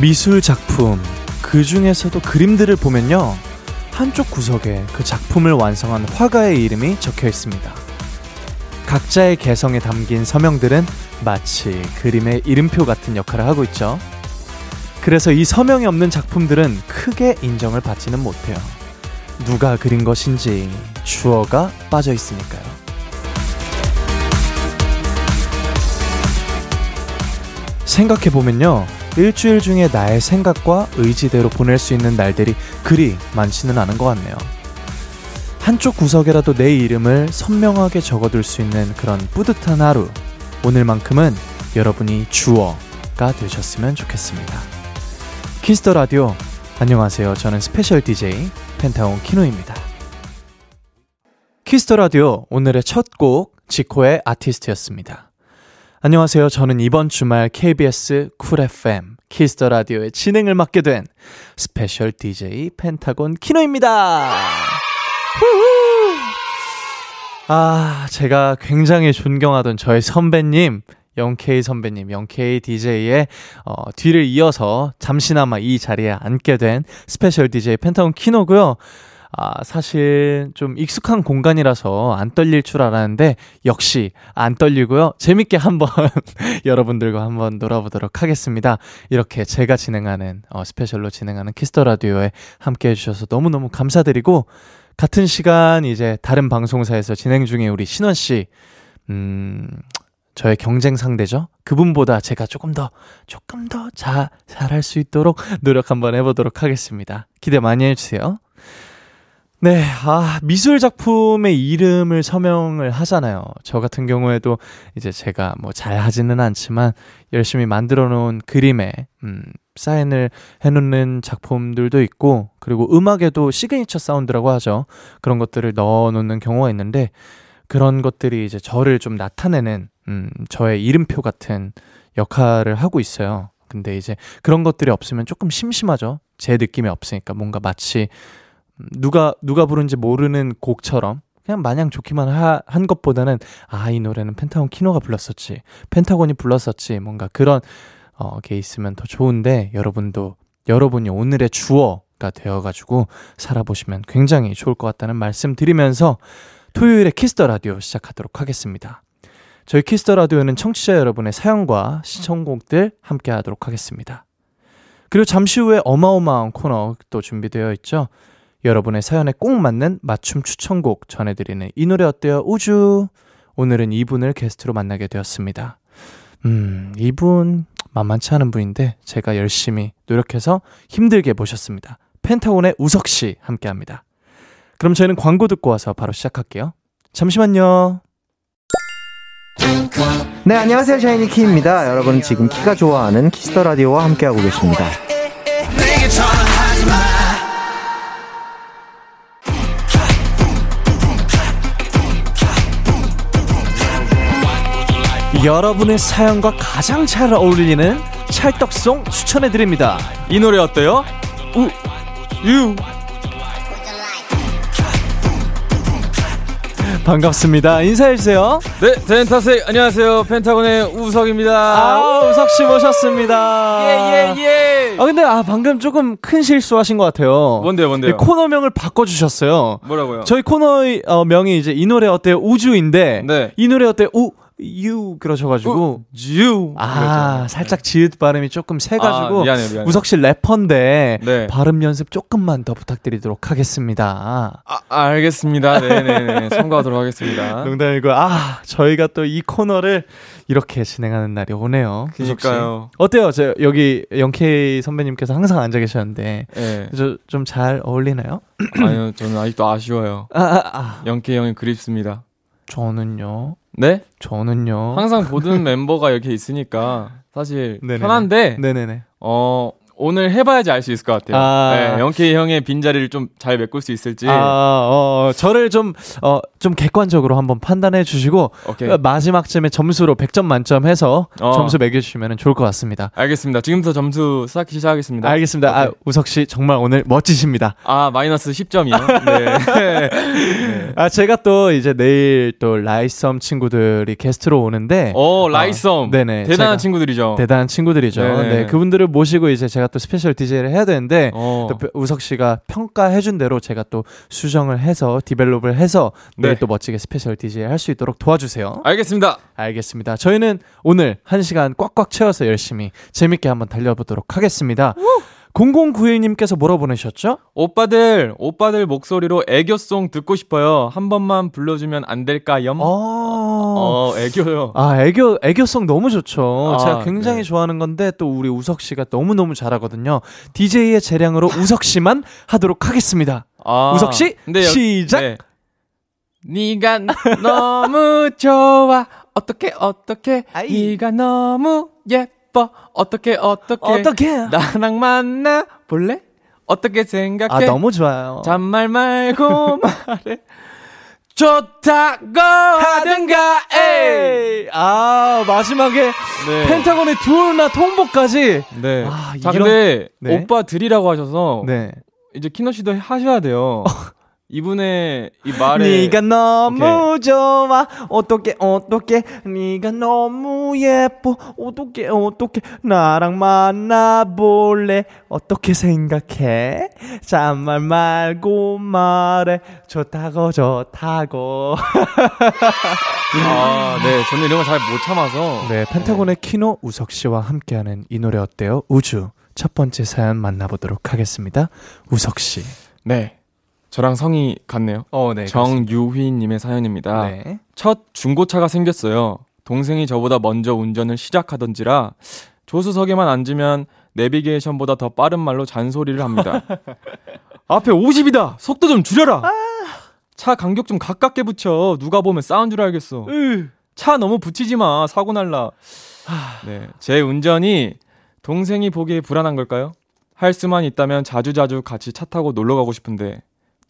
미술 작품, 그 중에서도 그림들을 보면요. 한쪽 구석에 그 작품을 완성한 화가의 이름이 적혀 있습니다. 각자의 개성에 담긴 서명들은 마치 그림의 이름표 같은 역할을 하고 있죠. 그래서 이 서명이 없는 작품들은 크게 인정을 받지는 못해요. 누가 그린 것인지 주어가 빠져 있으니까요. 생각해보면요. 일주일 중에 나의 생각과 의지대로 보낼 수 있는 날들이 그리 많지는 않은 것 같네요. 한쪽 구석에라도 내 이름을 선명하게 적어둘 수 있는 그런 뿌듯한 하루. 오늘만큼은 여러분이 주어가 되셨으면 좋겠습니다. 키스 더 라디오. 안녕하세요. 저는 special DJ 펜타곤 키노입니다. 키스 더 라디오 오늘의 첫 곡 지코의 아티스트였습니다. 안녕하세요. 저는 이번 주말 KBS 쿨 FM 키스 더 라디오의 진행을 맡게 된 special DJ 펜타곤 키노입니다. 아, 제가 굉장히 존경하던 저의 선배님, 영케이 선배님, 영케이 DJ의 어, 뒤를 이어서 잠시나마 이 자리에 앉게 된 special DJ 펜타곤 키노고요. 아, 사실 좀 익숙한 공간이라서 안 떨릴 줄 알았는데 역시 안 떨리고요. 재밌게 한번 여러분들과 한번 놀아보도록 하겠습니다. 이렇게 제가 진행하는 어, special로 진행하는 키스 더 라디오에 함께 해주셔서 너무너무 감사드리고 같은 시간 이제 다른 방송사에서 진행 중에 우리 신원 씨, 음, 저의 경쟁 상대죠. 그분보다 제가 조금 더, 조금 더 잘, 잘할 수 있도록 노력 한번 해보도록 하겠습니다. 기대 많이 해주세요. 네, 아, 미술 작품의 이름을 서명을 하잖아요. 저 같은 경우에도 이제 제가 뭐 잘 하지는 않지만 열심히 만들어 놓은 그림에, 음, 사인을 해놓는 작품들도 있고, 그리고 음악에도 signature sound라고 하죠. 그런 것들을 넣어 놓는 경우가 있는데, 그런 것들이 이제 저를 좀 나타내는, 음, 저의 이름표 같은 역할을 하고 있어요. 근데 이제 그런 것들이 없으면 조금 심심하죠. 제 느낌이 없으니까 뭔가 마치 누가 누가 부른지 모르는 곡처럼 그냥 마냥 좋기만 하, 한 것보다는 아 이 노래는 펜타곤 키노가 불렀었지 펜타곤이 불렀었지 뭔가 그런 어, 게 있으면 더 좋은데 여러분도 여러분이 오늘의 주어가 되어가지고 살아보시면 굉장히 좋을 것 같다는 말씀 드리면서 토요일에 키스 더 라디오 시작하도록 하겠습니다. 저희 키스 더 라디오는 청취자 여러분의 사연과 신청곡들 함께 하도록 하겠습니다. 그리고 잠시 후에 어마어마한 코너 또 준비되어 있죠. 여러분의 사연에 꼭 맞는 맞춤 추천곡 전해드리는 이 노래 어때요? 우주! 오늘은 이분을 게스트로 만나게 되었습니다. 음, 이분 만만치 않은 분인데 제가 열심히 노력해서 힘들게 모셨습니다. 펜타곤의 우석 씨 함께 합니다. 그럼 저희는 광고 듣고 와서 바로 시작할게요. 잠시만요. 네, 안녕하세요. 샤이니 키입니다. 여러분 지금 키가 좋아하는 Kiss the Radio와 함께하고 계십니다. 여러분의 사연과 가장 잘 어울리는 찰떡송 추천해드립니다. 이 노래 어때요? 우, 유. 반갑습니다. 인사해주세요. 네, 덴타색 안녕하세요. 펜타곤의 우석입니다. 아, 우석 씨 모셨습니다. 예, 예, 예. 아, 근데 아, 방금 조금 큰 실수하신 것 같아요. 뭔데요, 뭔데요? 네, 코너명을 바꿔주셨어요. 뭐라고요? 저희 코너의 어, 명이 이제 이 노래 어때요? 우주인데, 네. 이 노래 어때요? 우, 유 그러셔가지고 주. 아 살짝 지읒 발음이 조금 세가지고 아, 미안해요, 미안해요. 우석 씨 래퍼인데 네. 발음 연습 조금만 더 부탁드리도록 하겠습니다. 아, 알겠습니다. 네네네. 참고하도록 하겠습니다. 농담이고 아 저희가 또 이 코너를 이렇게 진행하는 날이 오네요. 그니까요. 어때요? 저 여기 영케이 선배님께서 항상 앉아 계셨는데 예. 좀잘 어울리나요? 아니요, 저는 아직도 아쉬워요. 아, 아, 아. 영케 형이 그립습니다. 저는요. 네? 저는요. 항상 보던 멤버가 이렇게 있으니까 사실 네네네. 편한데 네네네. 어 오늘 해봐야지 알 수 있을 것 같아요. 아. 네, 영케이 형의 빈자리를 좀 잘 메꿀 수 있을지. 아, 어, 저를 좀, 어, 좀 객관적으로 한번 판단해 주시고, 오케이. 마지막쯤에 점수로 100점 만점 해서 어. 점수 매겨주시면 좋을 것 같습니다. 알겠습니다. 지금부터 점수 쌓기 시작하겠습니다. 알겠습니다. 아, 오케이. 우석 씨 정말 오늘 멋지십니다. 아, 마이너스 10점이요? 네. 네. 아, 제가 또 이제 내일 또 라잇썸 친구들이 게스트로 오는데, 오, 라잇썸. 아, 네네. 대단한 제가 친구들이죠. 대단한 친구들이죠. 네네. 네, 그분들을 모시고 이제 제가 또 special DJ를 해야 되는데, 어. 또 우석 씨가 평가해준 대로 제가 또 수정을 해서 develop을 해서 내일 네. 또 멋지게 special DJ 할 수 있도록 도와주세요. 알겠습니다. 알겠습니다. 저희는 오늘 한 시간 꽉꽉 채워서 열심히 재밌게 한번 달려보도록 하겠습니다. 0091님께서 뭐라 보내셨죠? 오빠들, 오빠들 목소리로 애교송 듣고 싶어요. 한 번만 불러주면 안 될까요? 어, 어, 애교요. 아, 애교, 애교송 너무 좋죠. 아, 제가 굉장히 네. 좋아하는 건데 또 우리 우석 씨가 너무너무 잘하거든요. DJ의 재량으로 우석 씨만 하도록 하겠습니다. 아, 우석 씨, 근데 여- 시작! 네. 네가 너무 좋아. 어떻게 어떻게. 네가 너무 예뻐. 어떻게 어떻게 어떻게? 나랑 만나 볼래? 어떻게 생각해? 아, 너무 좋아요. 잔말 말고 말해. 좋다고 하든가. 에이. 아, 마지막에 네. 펜타곤의 두나 통보까지. 네. 아, 자, 이런- 근데 네. 오빠 들이라고 하셔서 네. 이제 키노 씨도 하셔야 돼요. 이분의 이 말에 네가 너무 좋아. 어떻게 어떻게? 네가 너무 예뻐. 어떻게 어떻게? 나랑 만나볼래? 어떻게 생각해? 잔말 말고 말해. 좋다고 좋다고. 아, 네. 저는 이런 거 잘 못 참아서. 네. 펜타곤의 키노 우석 씨와 함께하는 이 노래 어때요? 우주. 첫 번째 사연 만나보도록 하겠습니다. 우석 씨. 네. 저랑 성이 같네요. 어, 네. 정유휘님의 사연입니다. 네. 첫 중고차가 생겼어요. 동생이 저보다 먼저 운전을 시작하던지라 조수석에만 앉으면 내비게이션보다 더 빠른 말로 잔소리를 합니다. 앞에 50이다! 속도 좀 줄여라! 차 간격 좀 가깝게 붙여. 누가 보면 싸운 줄 알겠어. 차 너무 붙이지 마. 사고 날라. 네. 제 운전이 동생이 보기에 불안한 걸까요? 할 수만 있다면 자주자주 같이 차 타고 놀러 가고 싶은데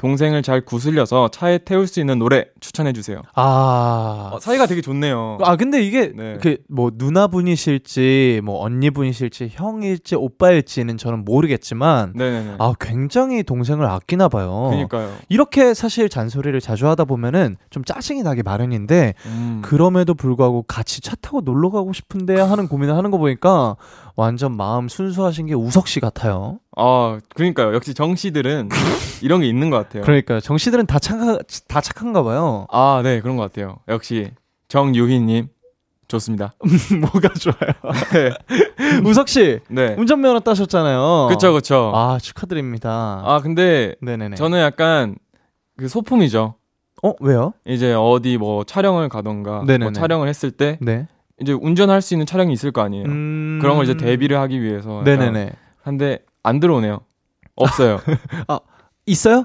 동생을 잘 구슬려서 차에 태울 수 있는 노래 추천해 주세요. 아. 어, 사이가 되게 좋네요. 아 근데 이게 네. 그뭐 누나분이실지 뭐 언니분이실지 형일지 오빠일지는 저는 모르겠지만 네네네. 아 굉장히 동생을 아끼나 봐요. 그니까요. 이렇게 사실 잔소리를 자주 하다 보면은 좀 짜증이 나기 마련인데 음. 그럼에도 불구하고 같이 차 타고 놀러 가고 싶은데 하는 고민을 하는 거 보니까 완전 마음 순수하신 게 우석 씨 같아요. 아, 그니까요. 역시 정 씨들은 이런 게 있는 것 같아요. 그러니까 정 씨들은 다 착하 다 착한가 봐요. 아, 네, 그런 것 같아요. 역시 정유희님 좋습니다. 뭐가 좋아요. 우석 씨 네. 운전면허 따셨잖아요. 그쵸, 그쵸. 아, 아 축하드립니다. 근데 네네네. 저는 약간 그 소품이죠. 어 왜요? 이제 어디 뭐 촬영을 가던가 네네네. 뭐 촬영을 했을 때 네. 이제 운전할 수 있는 차량이 있을 거 아니에요. 음... 그런 걸 이제 대비를 하기 위해서. 네네네. 한데 안 들어오네요. 없어요. 있어요?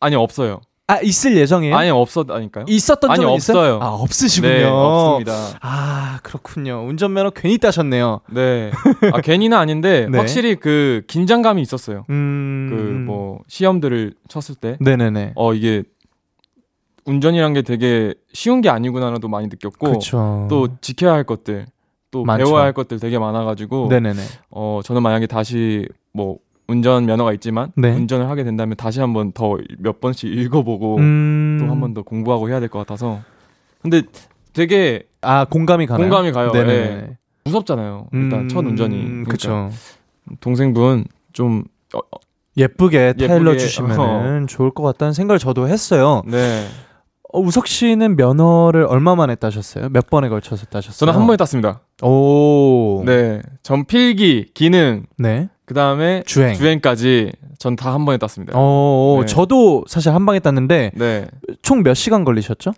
아니 없어요. 아 있을 예정이에요? 아니 없었다니까요. 있었던 아니, 적은 있어요? 없어요. 아 없으시군요. 네, 없습니다. 아 그렇군요. 운전면허 괜히 따셨네요. 네. 아 괜히는 아닌데 네. 확실히 그 긴장감이 있었어요. 음. 그 뭐 시험들을 쳤을 때 네네네. 어 이게 운전이란 게 되게 쉬운 게 아니구나라도 많이 느꼈고 그렇죠. 또 지켜야 할 것들 또 많죠. 배워야 할 것들 되게 많아가지고 네네네. 어 저는 만약에 다시 뭐 운전 면허가 있지만 네. 운전을 하게 된다면 다시 한번 더 몇 번씩 읽어보고 음. 또한 번 더 공부하고 해야 될 것 같아서 근데 되게 아 공감이 가나요? 공감이 가요. 네네네. 예. 무섭잖아요. 일단 음, 첫 운전이. 그러니까 그렇죠. 동생분 좀 어, 어, 예쁘게 타일러 주시면은 좋을 것 같다는 생각을 저도 했어요. 네. 어, 우석 씨는 면허를 얼마 만에 따셨어요? 몇 번에 걸쳐서 따셨어요? 저는 한 번에 땄습니다. 오. 네. 전 필기, 기능, 네. 그 다음에 주행. 주행까지 전 다 한 번에 땄습니다. 어, 네. 저도 사실 한 방에 땄는데 네. 총 몇 시간 걸리셨죠?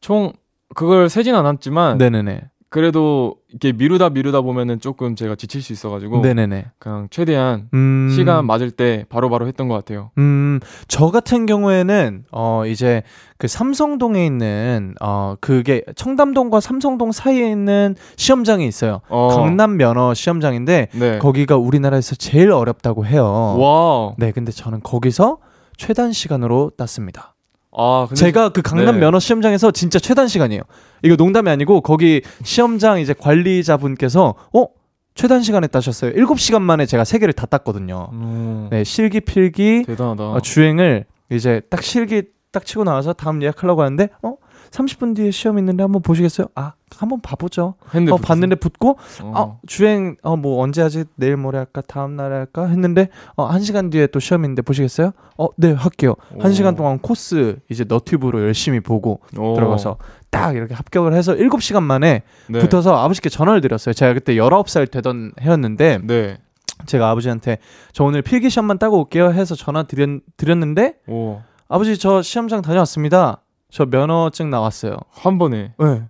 총 그걸 세진 않았지만 네네네. 그래도 이렇게 미루다 미루다 보면은 조금 제가 지칠 수 있어가지고 네네네. 그냥 최대한 음. 시간 맞을 때 바로 바로 했던 것 같아요. 음, 저 같은 경우에는, 어, 이제 그 삼성동에 있는, 어, 그게 청담동과 삼성동 사이에 있는 시험장이 있어요. 어, 강남 면허 시험장인데, 네. 거기가 우리나라에서 제일 어렵다고 해요. 와. 네, 근데 저는 거기서 최단 시간으로 땄습니다. 아, 제가 그 강남 네. 면허 시험장에서 진짜 최단 시간이에요. 이거 농담이 아니고 거기 시험장 이제 관리자분께서 어 최단 시간에 따셨어요. 7시간 만에 제가 세 개를 다 땄거든요. 음, 네, 실기 필기 대단하다. 어, 주행을 이제 딱 실기 딱 치고 나와서 다음 예약하려고 하는데 어 30분 뒤에 시험 있는데 한번 보시겠어요? 아 한번 봐보죠. 어 봤는데 붙고 어. 어 주행 어 뭐 언제 하지 내일 모레 할까 다음 날에 할까 했는데 어한 시간 뒤에 또 시험 있는데 보시겠어요? 어네 할게요. 한 오. 시간 동안 코스 이제 너튜브로 열심히 보고 오. 들어가서 딱 이렇게 합격을 해서 7시간 만에 네. 붙어서 아버지께 전화를 드렸어요. 제가 그때 19살 되던 해였는데 네. 제가 아버지한테 저 오늘 필기 시험만 따고 올게요 해서 전화 드렸, 드렸는데 오. 아버지 저 시험장 다녀왔습니다. 저 면허증 나왔어요. 한 번에. 네.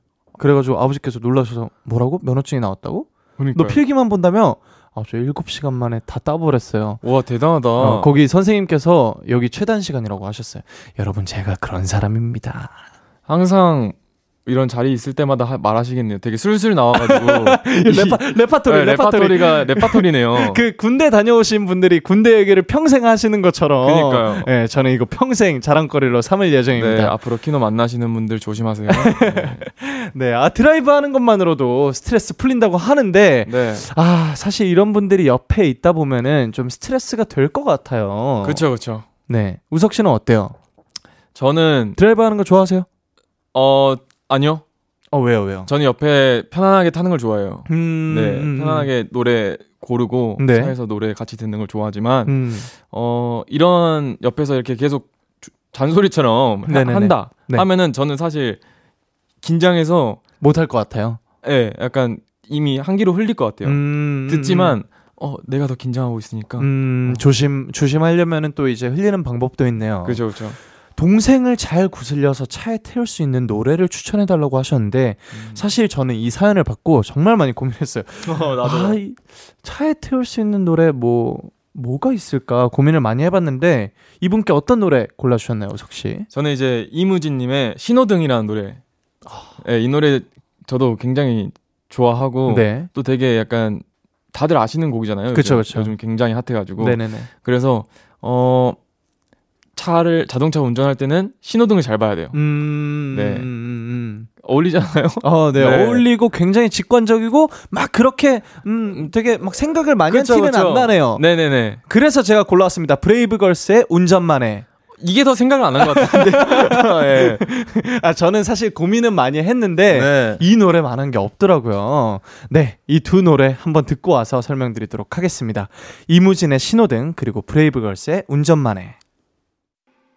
그래가지고 아버지께서 놀라셔서 뭐라고? 면허증이 나왔다고? 그러니까. 너 필기만 본다며? 아, 저 7시간 만에 다 따버렸어요. 와 대단하다. 어, 거기 선생님께서 여기 최단 시간이라고 하셨어요. 여러분, 제가 그런 사람입니다. 항상 이런 자리 있을 때마다 하- 말하시겠네요. 되게 술술 나와가지고 레파, 레파토리, 네, 레파토리. 레파토리가 레파토리네요. 그 군대 다녀오신 분들이 군대 얘기를 평생 하시는 것처럼. 그니까요. 예, 저는 이거 평생 자랑거리로 삼을 네, 예정입니다. 앞으로 키노 만나시는 분들 조심하세요. 네. 네, 아, 드라이브 하는 것만으로도 스트레스 풀린다고 하는데, 네. 아, 사실 이런 분들이 옆에 있다 보면은 좀 스트레스가 될 것 같아요. 그쵸, 그쵸. 네. 우석 씨는 어때요? 저는, 드라이브 하는 거 좋아하세요? 어, 아니요. 어, 왜요, 왜요? 저는 옆에 편안하게 타는 걸 좋아해요. 음, 네. 음, 편안하게 노래 고르고, 네. 차에서 노래 같이 듣는 걸 좋아하지만, 음, 어, 이런 옆에서 이렇게 계속 주- 잔소리처럼 하- 네네네. 한다 네. 하면은 저는 사실 긴장해서, 못할 것 같아요. 예, 약간 이미 한기로 흘릴 것 같아요. 음, 듣지만, 어, 내가 더 긴장하고 있으니까. 음, 조심, 조심하려면은 또 이제 흘리는 방법도 있네요. 그죠, 그죠. 동생을 잘 구슬려서 차에 태울 수 있는 노래를 추천해 달라고 하셨는데, 음. 사실 저는 이 사연을 받고 정말 많이 고민했어요. 어, 아, 이 차에 태울 수 있는 노래 뭐 뭐가 있을까 고민을 많이 해봤는데 이분께 어떤 노래 골라주셨나요, 씨? 저는 이제 이무진님의 신호등이라는 노래. 예, 이 노래 저도 굉장히 좋아하고 네, 또 되게 약간 다들 아시는 곡이잖아요. 요즘. 그쵸. 요즘 굉장히 핫해가지고. 네네네. 그래서 어 차를 자동차 운전할 때는 신호등을 잘 봐야 돼요. 음, 네. 음, 음, 어울리잖아요. 음. 어, 네. 네. 어울리고 굉장히 직관적이고 막 그렇게 음 되게 막 생각을 많이 한 그쵸, 티는 그쵸. 안 나네요. 네 네 네. 그래서 제가 골라왔습니다. 브레이브걸스의 운전만해. 이게 더 생각을 안 한 것 같은데. 예. 아 저는 사실 고민은 많이 했는데 네. 이 노래만 한 게 없더라고요. 네, 이 두 노래 한번 듣고 와서 설명드리도록 하겠습니다. 이무진의 신호등 그리고 브레이브걸스의 운전만해.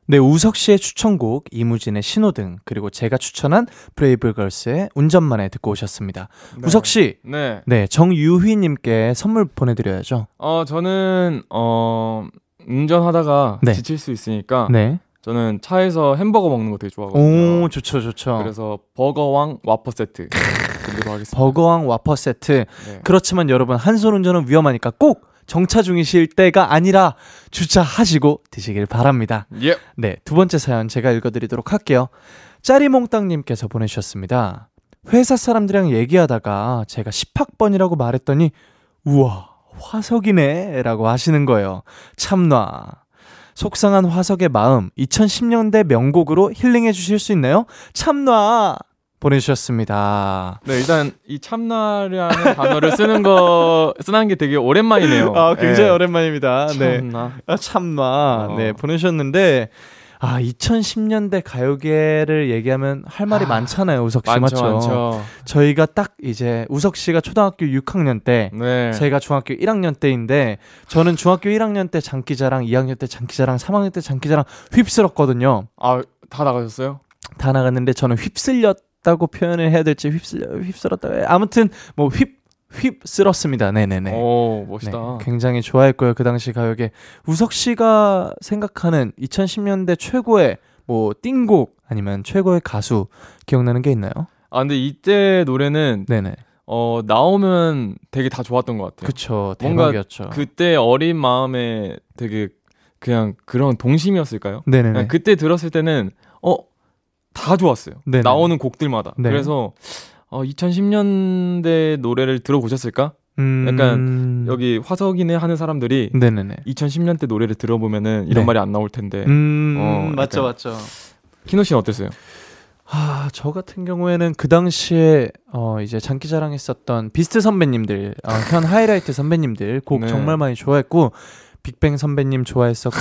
네, 우석 씨의 추천곡 이무진의 신호등 그리고 제가 추천한 브레이브걸스의 운전만해 듣고 오셨습니다. 네. 우석 씨, 네. 네 정유희님께 선물 보내드려야죠. 어 저는 어 운전하다가 네. 지칠 수 있으니까 네. 저는 차에서 햄버거 먹는 거 되게 좋아하거든요. 오, 좋죠, 좋죠. 그래서 버거왕 와퍼 세트 드리도록 하겠습니다. 버거왕 와퍼 세트. 네. 그렇지만 여러분 한 손 운전은 위험하니까 꼭 정차 중이실 때가 아니라 주차하시고 드시길 바랍니다. 예. 네, 두 번째 사연 제가 읽어드리도록 할게요. 짜리몽땅님께서 보내주셨습니다. 회사 사람들이랑 얘기하다가 제가 10학번이라고 말했더니 우와 화석이네 라고 하시는 거예요. 참놔. 속상한 화석의 마음 2010년대 명곡으로 힐링해 주실 수 있나요? 참놔 보내주셨습니다. 네, 일단 이 참나라는 단어를 쓰는 거 쓰는 게 되게 오랜만이네요. 아, 굉장히 예. 오랜만입니다. 네. 참나. 아, 참나. 어. 네, 보내주셨는데, 아, 2010년대 가요계를 얘기하면 할 말이 아, 많잖아요, 우석 씨. 많죠, 맞죠? 많죠. 저희가 딱 이제, 우석 씨가 초등학교 6학년 때, 네. 제가 중학교 1학년 때인데, 저는 중학교 1학년 때 장기자랑, 2학년 때 장기자랑, 3학년 때 장기자랑 휩쓸었거든요. 아, 다 나가셨어요? 다 나갔는데, 저는 휩쓸렸 다고 표현을 해야 될지, 휩쓸려, 휩쓸었다. 아무튼, 뭐, 휩, 휩쓸었습니다. 네네네. 오, 멋있다. 네, 굉장히 좋아했고요. 그 당시 가요계 우석 씨가 생각하는 2010년대 최고의 뭐 띵곡 아니면 최고의 가수 기억나는 게 있나요? 아 근데 이때 노래는 네네. 어 나오면 되게 다 좋았던 것 같아요. 그쵸. 뭔가 대박이었죠. 그때 어린 마음에 되게 그냥 그런 동심이었을까요? 그냥 그때 들었을 때는 어 다 좋았어요. 네네. 나오는 곡들마다. 네. 그래서 어 2010년대 노래를 들어보셨을까? 음... 약간 여기 화석이네 하는 사람들이 네네네. 2010년대 노래를 들어보면은 이런 네. 말이 안 나올 텐데. 음, 어, 맞죠, 맞죠. 키노 씨는 어땠어요? 아, 저 같은 경우에는 그 당시에 어 이제 장기자랑 했었던 비스트 선배님들, 어, 현 하이라이트 선배님들 곡 네. 정말 많이 좋아했고 빅뱅 선배님 좋아했었고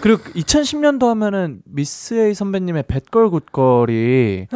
그리고 2010년도 하면은 미스 에이 선배님의 뱃걸 굿걸이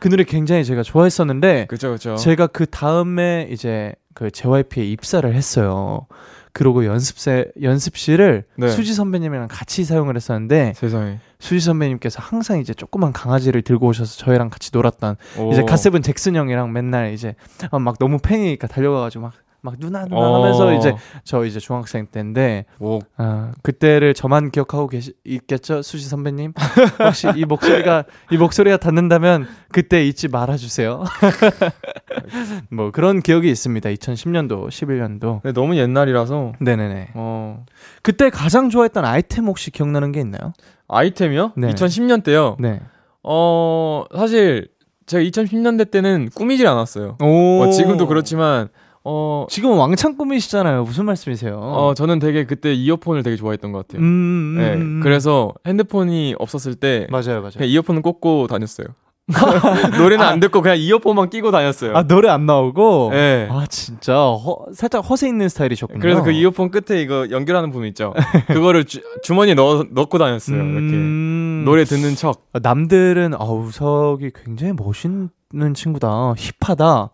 그 노래 굉장히 제가 좋아했었는데 그죠, 그죠. 제가 그 다음에 이제 그 JYP에 입사를 했어요. 그러고 연습생 연습실을 네. 수지 선배님이랑 같이 사용을 했었는데 세상에. 수지 선배님께서 항상 이제 조그만 강아지를 들고 오셔서 저희랑 같이 놀았던 이제 오. 갓세븐 잭슨 형이랑 맨날 이제 어, 막 너무 팬이니까 달려가가지고 막 막 누나 누나 어. 하면서 이제 저 이제 중학생 때인데 오, 아, 그때를 저만 기억하고 계시 있겠죠 수지 선배님 혹시 이 목소리가 이 목소리가 닿는다면 그때 잊지 말아주세요 뭐 그런 기억이 있습니다 2010년도 11년도 근데 너무 옛날이라서 네네네 어 그때 가장 좋아했던 아이템 혹시 기억나는 게 있나요? 아이템이요? 네. 2010년 때요. 네. 어 사실 제가 2010년대 때는 꾸미질 않았어요. 오. 어, 지금도 그렇지만 어, 지금은 왕창 꾸미시잖아요. 무슨 말씀이세요? 어 저는 되게 그때 이어폰을 되게 좋아했던 것 같아요. 음, 음, 네, 음. 그래서 핸드폰이 없었을 때 맞아요, 맞아요. 그냥 이어폰을 꽂고 다녔어요. 노래는 안 듣고 그냥 이어폰만 끼고 다녔어요. 아 노래 안 나오고. 네. 아 진짜 허, 살짝 허세 있는 스타일이셨군요. 그래서 그 이어폰 끝에 이거 연결하는 부분 있죠. 그거를 주, 주머니에 넣어 넣고 다녔어요. 이렇게 음. 노래 듣는 척. 아, 남들은 아 우 석이 굉장히 멋있 는 친구다, 힙하다,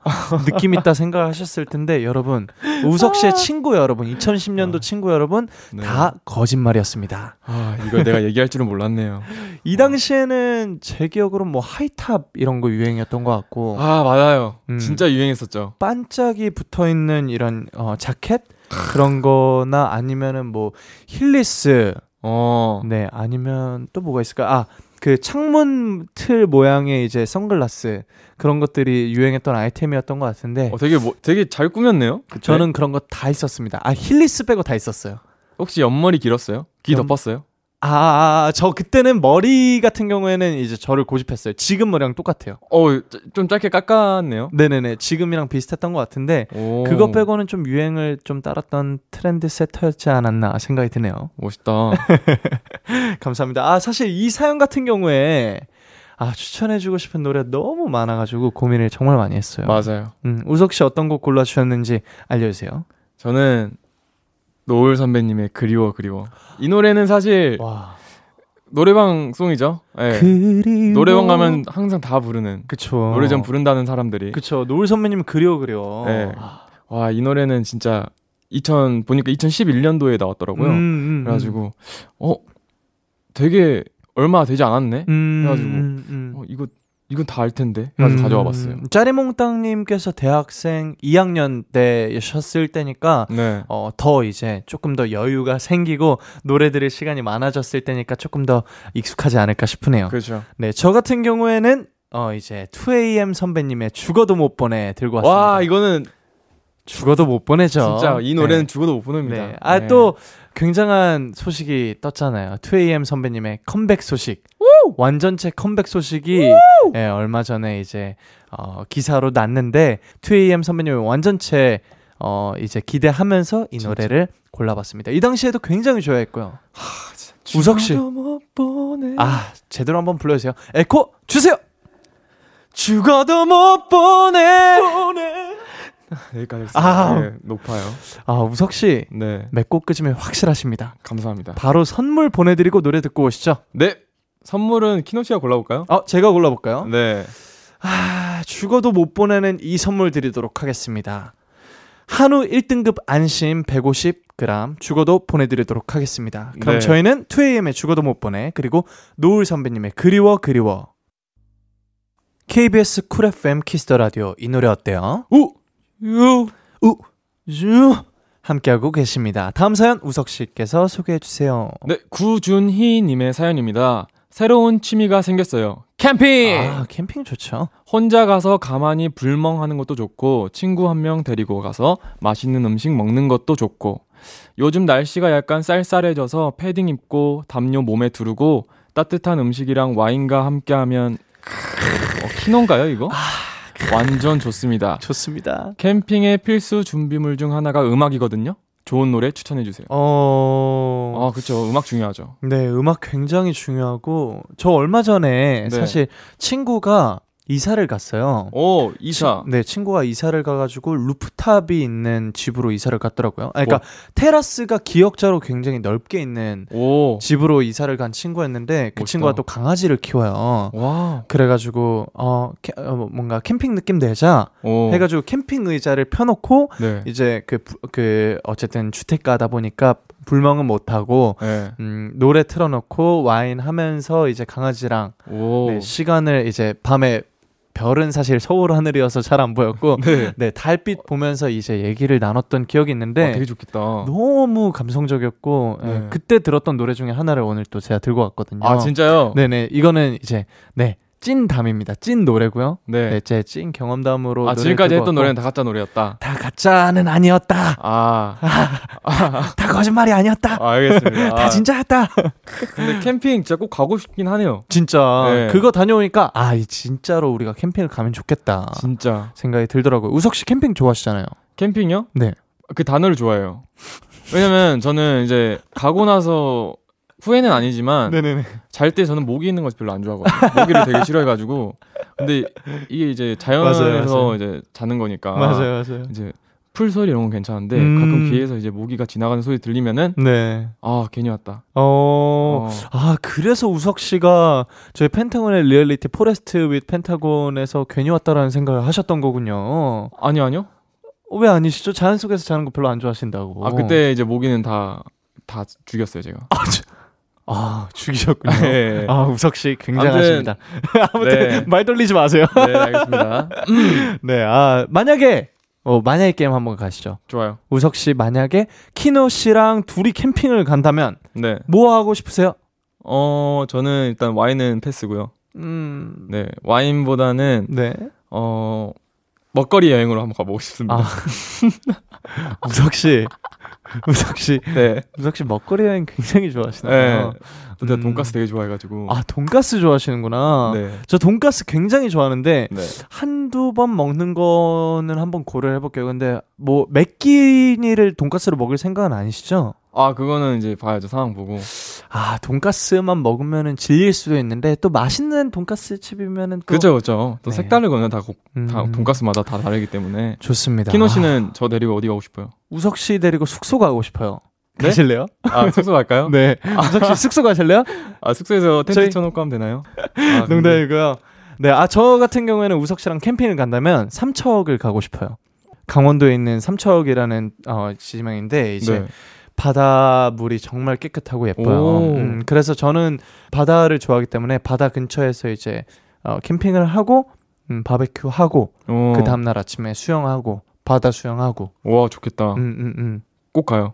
느낌 있다 생각하셨을 텐데 여러분 우석 씨의 친구 여러분, 2010년도 친구 여러분 네. 다 거짓말이었습니다. 아 이걸 내가 얘기할 줄은 몰랐네요. 이 당시에는 제 기억으로 뭐 하이탑 이런 거 유행이었던 것 같고 아 맞아요. 음. 진짜 유행했었죠. 반짝이 붙어 있는 이런 어, 자켓 그런 거나 아니면은 뭐 힐리스 어. 네 아니면 또 뭐가 있을까 아 그 창문 틀 모양의 이제 선글라스 그런 것들이 유행했던 아이템이었던 것 같은데 어, 되게 뭐, 되게 잘 꾸몄네요. 그때? 저는 그런 거 다 있었습니다 아 힐리스 빼고 다 있었어요 혹시 옆머리 길었어요? 귀 옆- 덮었어요? 아 저 그때는 머리 같은 경우에는 이제 저를 고집했어요 지금 머리랑 똑같아요 어, 짜- 좀 짧게 깎았네요. 네네네 지금이랑 비슷했던 것 같은데 오. 그거 빼고는 좀 유행을 좀 따랐던 trend setter였지 않았나 생각이 드네요 멋있다. 감사합니다. 아, 사실 이 사연 같은 경우에 아, 추천해주고 싶은 노래 너무 많아가지고 고민을 정말 많이 했어요. 맞아요. 음, 우석 씨 어떤 곡 골라주셨는지 알려주세요. 저는 노을 선배님의 그리워 그리워. 이 노래는 사실 와. 노래방 송이죠. 예. 그리워. 노래방 가면 항상 다 부르는. 그쵸. 노래 좀 부른다는 사람들이. 그쵸. 노을 선배님 그리워 그리워. 네. 아, 와, 이 노래는 진짜 2000 보니까 2011년도에 나왔더라고요. 음, 음, 그래가지고 어 되게 얼마 되지 않았네. 음, 그래가지고 음, 음. 어 이거 이건 다 알 텐데. 그래서 가져와 봤어요. 음, 짜리몽땅님께서 대학생 2학년 때셨을 때니까 네. 어, 더 이제 조금 더 여유가 생기고 노래 들을 시간이 많아졌을 때니까 조금 더 익숙하지 않을까 싶으네요. 그렇죠. 네, 저 같은 경우에는 어 이제 2AM 선배님의 죽어도 못 보내 들고 왔습니다. 와, 이거는 죽어도 못 보내죠. 진짜 이 노래는 네. 죽어도 못 보냅니다. 네. 아, 네. 또 굉장한 소식이 떴잖아요. 2AM 선배님의 컴백 소식. 완전체 컴백 소식이 예, 얼마 전에 이제 어, 기사로 났는데 2AM 선배님의 완전체 어, 이제 기대하면서 이 진짜. 노래를 골라봤습니다. 이 당시에도 굉장히 좋아했고요. 우석 씨. 보내. 아, 제대로 한번 불러주세요. 에코 주세요. 죽어도 못 보내. 여기까지 했습니다. 아. 네, 높아요. 아, 우석 씨. 네. 맺고 끄짐이 확실하십니다. 감사합니다. 바로 선물 보내드리고 노래 듣고 오시죠. 네. 선물은 키노 씨가 골라볼까요? 어, 제가 골라볼까요? 네. 아, 죽어도 못 보내는 이 선물 드리도록 하겠습니다. 한우 1등급 안심 150g 죽어도 보내드리도록 하겠습니다. 그럼 네. 저희는 2AM의 죽어도 못 보내 그리고 노을 선배님의 그리워 그리워 KBS 쿨 FM Kiss the Radio 이 노래 어때요? 우! 유! 우! 유! 함께하고 계십니다. 다음 사연 우석 씨께서 소개해 주세요. 네, 구준희 님의 사연입니다. 새로운 취미가 생겼어요. 캠핑! 아, 캠핑 좋죠. 혼자 가서 가만히 불멍하는 것도 좋고, 친구 한 명 데리고 가서 맛있는 음식 먹는 것도 좋고, 요즘 날씨가 약간 쌀쌀해져서 패딩 입고 담요 몸에 두르고 따뜻한 음식이랑 와인과 함께 하면 어, 키노인가요 이거? 완전 좋습니다. 좋습니다. 캠핑의 필수 준비물 중 하나가 음악이거든요. 좋은 노래 추천해 주세요. 어. 아, 그렇죠. 음악 중요하죠. 네, 음악 굉장히 중요하고 저 얼마 전에 네. 사실 친구가 이사를 갔어요. 오, 이사. 네, 친구가 이사를 가가지고 루프탑이 있는 집으로 이사를 갔더라고요. 아, 그러니까 테라스가 기역자로 굉장히 넓게 있는 오. 집으로 이사를 간 친구였는데 그 멋있다. 친구가 또 강아지를 키워요. 와. 그래가지고 어, 캐- 어, 뭔가 캠핑 느낌 내자 오. 해가지고 캠핑 의자를 펴놓고 네. 이제 그그 어쨌든 주택가다 보니까 불멍은 못 하고 네. 음, 노래 틀어놓고 와인 하면서 이제 강아지랑 오. 네, 시간을 이제 밤에 별은 사실 서울 하늘이어서 잘 안 보였고 네. 네 달빛 보면서 이제 얘기를 나눴던 기억이 있는데 아, 되게 좋겠다. 너무 감성적이었고 예, 네. 그때 들었던 노래 중에 하나를 오늘 또 제가 들고 왔거든요. 아, 진짜요? 네네 이거는 이제 네 찐담입니다. 찐 노래고요. 네. 네, 제 찐 경험담으로 아, 지금까지 했던 노래는 다 가짜 노래였다. 다 가짜는 아니었다. 아. 다 거짓말이 아니었다. 아, 알겠습니다. 다 진짜였다. 근데 캠핑 진짜 꼭 가고 싶긴 하네요. 진짜 네. 그거 다녀오니까 아, 이 진짜로 우리가 캠핑을 가면 좋겠다 진짜. 생각이 들더라고요. 우석 씨 캠핑 좋아하시잖아요. 캠핑요? 네. 그 단어를 좋아해요. 왜냐면 저는 이제 가고 나서 후회는 아니지만. 잘 때 저는 모기 있는 거 별로 안 좋아하거든요. 모기를 되게 싫어해가지고. 근데 이게 이제 자연에서 맞아요, 맞아요. 이제 자는 거니까. 맞아요, 맞아요. 이제 풀 소리 이런 건 괜찮은데 음. 가끔 귀에서 이제 모기가 지나가는 소리 들리면은 네. 아 괜히 왔다. 어. 어. 아, 그래서 우석 씨가 저희 펜타곤의 리얼리티 Forest with 펜타곤에서 괜히 왔다라는 생각을 하셨던 거군요. 아니요 아니요. 어, 왜 아니시죠? 자연 속에서 자는 거 별로 안 좋아하신다고. 아 그때 이제 모기는 다 다 죽였어요 제가. 아, 죽이셨군요. 네. 아, 우석 씨 굉장하십니다. 아무튼 네. 말 돌리지 마세요. 네 알겠습니다. 네, 아, 만약에 어, 만약에 게임 한번 가시죠. 좋아요. 우석 씨 만약에 키노 씨랑 둘이 캠핑을 간다면 네. 뭐 하고 싶으세요? 어 저는 일단 와인은 패스고요. 음. 네 와인보다는 네. 어 먹거리 여행으로 한번 가보고 싶습니다. 아. 우석 씨. 우석 씨. 네. 우석 씨 먹거리 여행 굉장히 네. 좋아하시나요? 또 제가 음. 돈가스 되게 좋아해가지고. 아, 돈가스 좋아하시는구나. 네. 저 돈가스 굉장히 좋아하는데 네. 한두 번 먹는 거는 한번 고려를 해볼게요. 근데 뭐 몇 끼니를 돈가스로 먹을 생각은 아니시죠? 아 그거는 이제 봐야죠 상황 보고. 아 돈가스만 먹으면은 질릴 수도 있는데 또 맛있는 돈가스 집이면은 또 그죠 그죠. 또 네. 색다르거든요. 다, 고- 다 음. 돈가스마다 다 다르기 때문에. 좋습니다. 키노 아, 씨는 저 데리고 어디 가고 싶어요? 우석 씨 데리고 숙소 가고 싶어요. 네? 가실래요? 아 숙소 갈까요? 네. 우석 씨 숙소 가실래요? 아 숙소에서 텐트 저희- 쳐놓고 하면 되나요? 아, 농담이고요. 네, 아 저 같은 경우에는 우석 씨랑 캠핑을 간다면 삼척을 가고 싶어요. 강원도에 있는 삼척이라는 어, 지명인데 이제 네. 바다 물이 정말 깨끗하고 예뻐요. 오. 음, 그래서 저는 바다를 좋아하기 때문에 바다 근처에서 이제 어, 캠핑을 하고 음, 바베큐 하고 어. 그 다음 날 아침에 수영하고 바다 수영하고. 와 좋겠다. 음, 음, 음. 꼭 가요.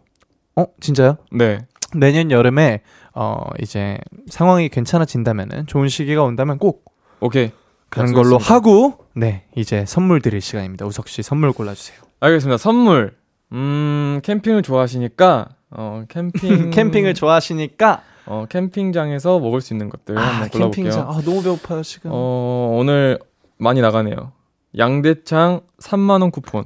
어, 진짜요? 네. 내년 여름에 어 이제 상황이 괜찮아진다면은 좋은 시기가 온다면 꼭 오케이. 가는 걸로. 하고 네 이제 선물 드릴 시간입니다. 우석 씨 선물 골라주세요. 알겠습니다. 선물. 음 캠핑을 좋아하시니까 어 캠핑 캠핑을 좋아하시니까 어 캠핑장에서 먹을 수 있는 것들 한번 골라볼게요. 캠핑장 아 너무 배고파요 지금. 어 오늘 많이 나가네요. 양대창 3만 원 쿠폰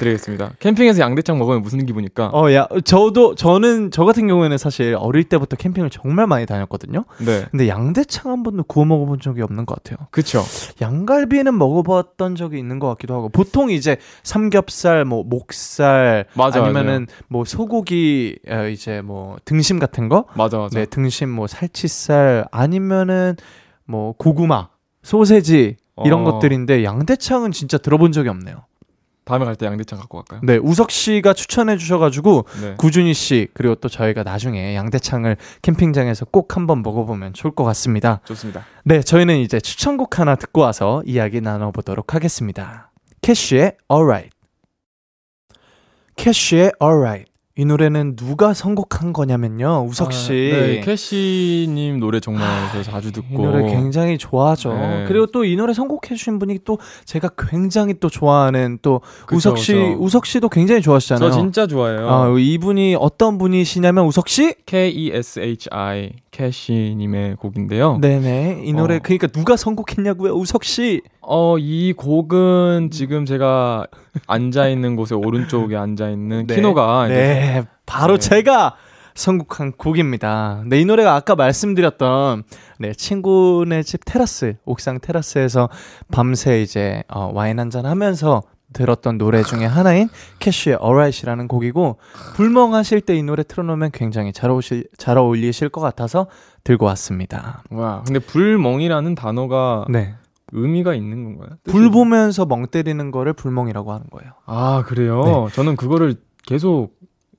드리겠습니다. 캠핑에서 양대창 먹으면 무슨 기분일까? 어, 야, 저도, 저는, 저 같은 경우에는 사실 어릴 때부터 캠핑을 정말 많이 다녔거든요. 네. 근데 양대창 한 번도 구워 먹어본 적이 없는 것 같아요. 그쵸. 양갈비는 먹어봤던 적이 있는 것 같기도 하고, 보통 이제 삼겹살, 뭐, 목살, 맞아, 아니면은 뭐, 소고기, 어, 이제 뭐, 등심 같은 거? 맞아 맞아. 네, 등심, 뭐, 살치살, 아니면은 뭐, 고구마, 소세지, 이런 어. 것들인데, 양대창은 진짜 들어본 적이 없네요. 다음에 갈 때 양대창 갖고 갈까요? 네, 우석 씨가 추천해 주셔가지고, 네. 구준희 씨 그리고 또 저희가 나중에 양대창을 캠핑장에서 꼭 한번 먹어보면 좋을 것 같습니다. 좋습니다. 네, 저희는 이제 추천곡 하나 듣고 와서 이야기 나눠보도록 하겠습니다. 캐쉬의 Alright. 캐쉬의 Alright 이 노래는 누가 선곡한 거냐면요. 우석 씨. 아, 네, 캐시님 노래 정말 저 자주 듣고 이 노래 굉장히 좋아하죠. 네. 그리고 또 이 노래 선곡해 주신 분이 또 제가 굉장히 또 좋아하는 또 그쵸, 우석 씨, 그쵸. 우석 씨도 굉장히 좋아하시잖아요. 저 진짜 좋아해요. 아, 이분이 어떤 분이시냐면 우석 씨? K E S H I 캐시님의 곡인데요. 네네. 이 노래 어. 그러니까 누가 선곡했냐고요? 우석 씨. 어, 이 곡은 지금 제가 앉아 있는 곳에 오른쪽에 앉아 있는 네. 키노가 네, 바로 네. 제가 선곡한 곡입니다. 네, 이 노래가 아까 말씀드렸던 네, 친구네 집 테라스, 옥상 테라스에서 밤새 이제 어, 와인 한잔 하면서 들었던 노래 중에 하나인 캐쉬의 Alright이라는 곡이고 불멍하실 때 이 노래 틀어놓으면 굉장히 잘, 어울리실, 잘 어울리실 것 같아서 들고 왔습니다. 와, 근데 불멍이라는 단어가 네. 의미가 있는 건가요? 불 보면서 멍 때리는 거를 불멍이라고 하는 거예요. 아, 그래요? 네. 저는 그거를 계속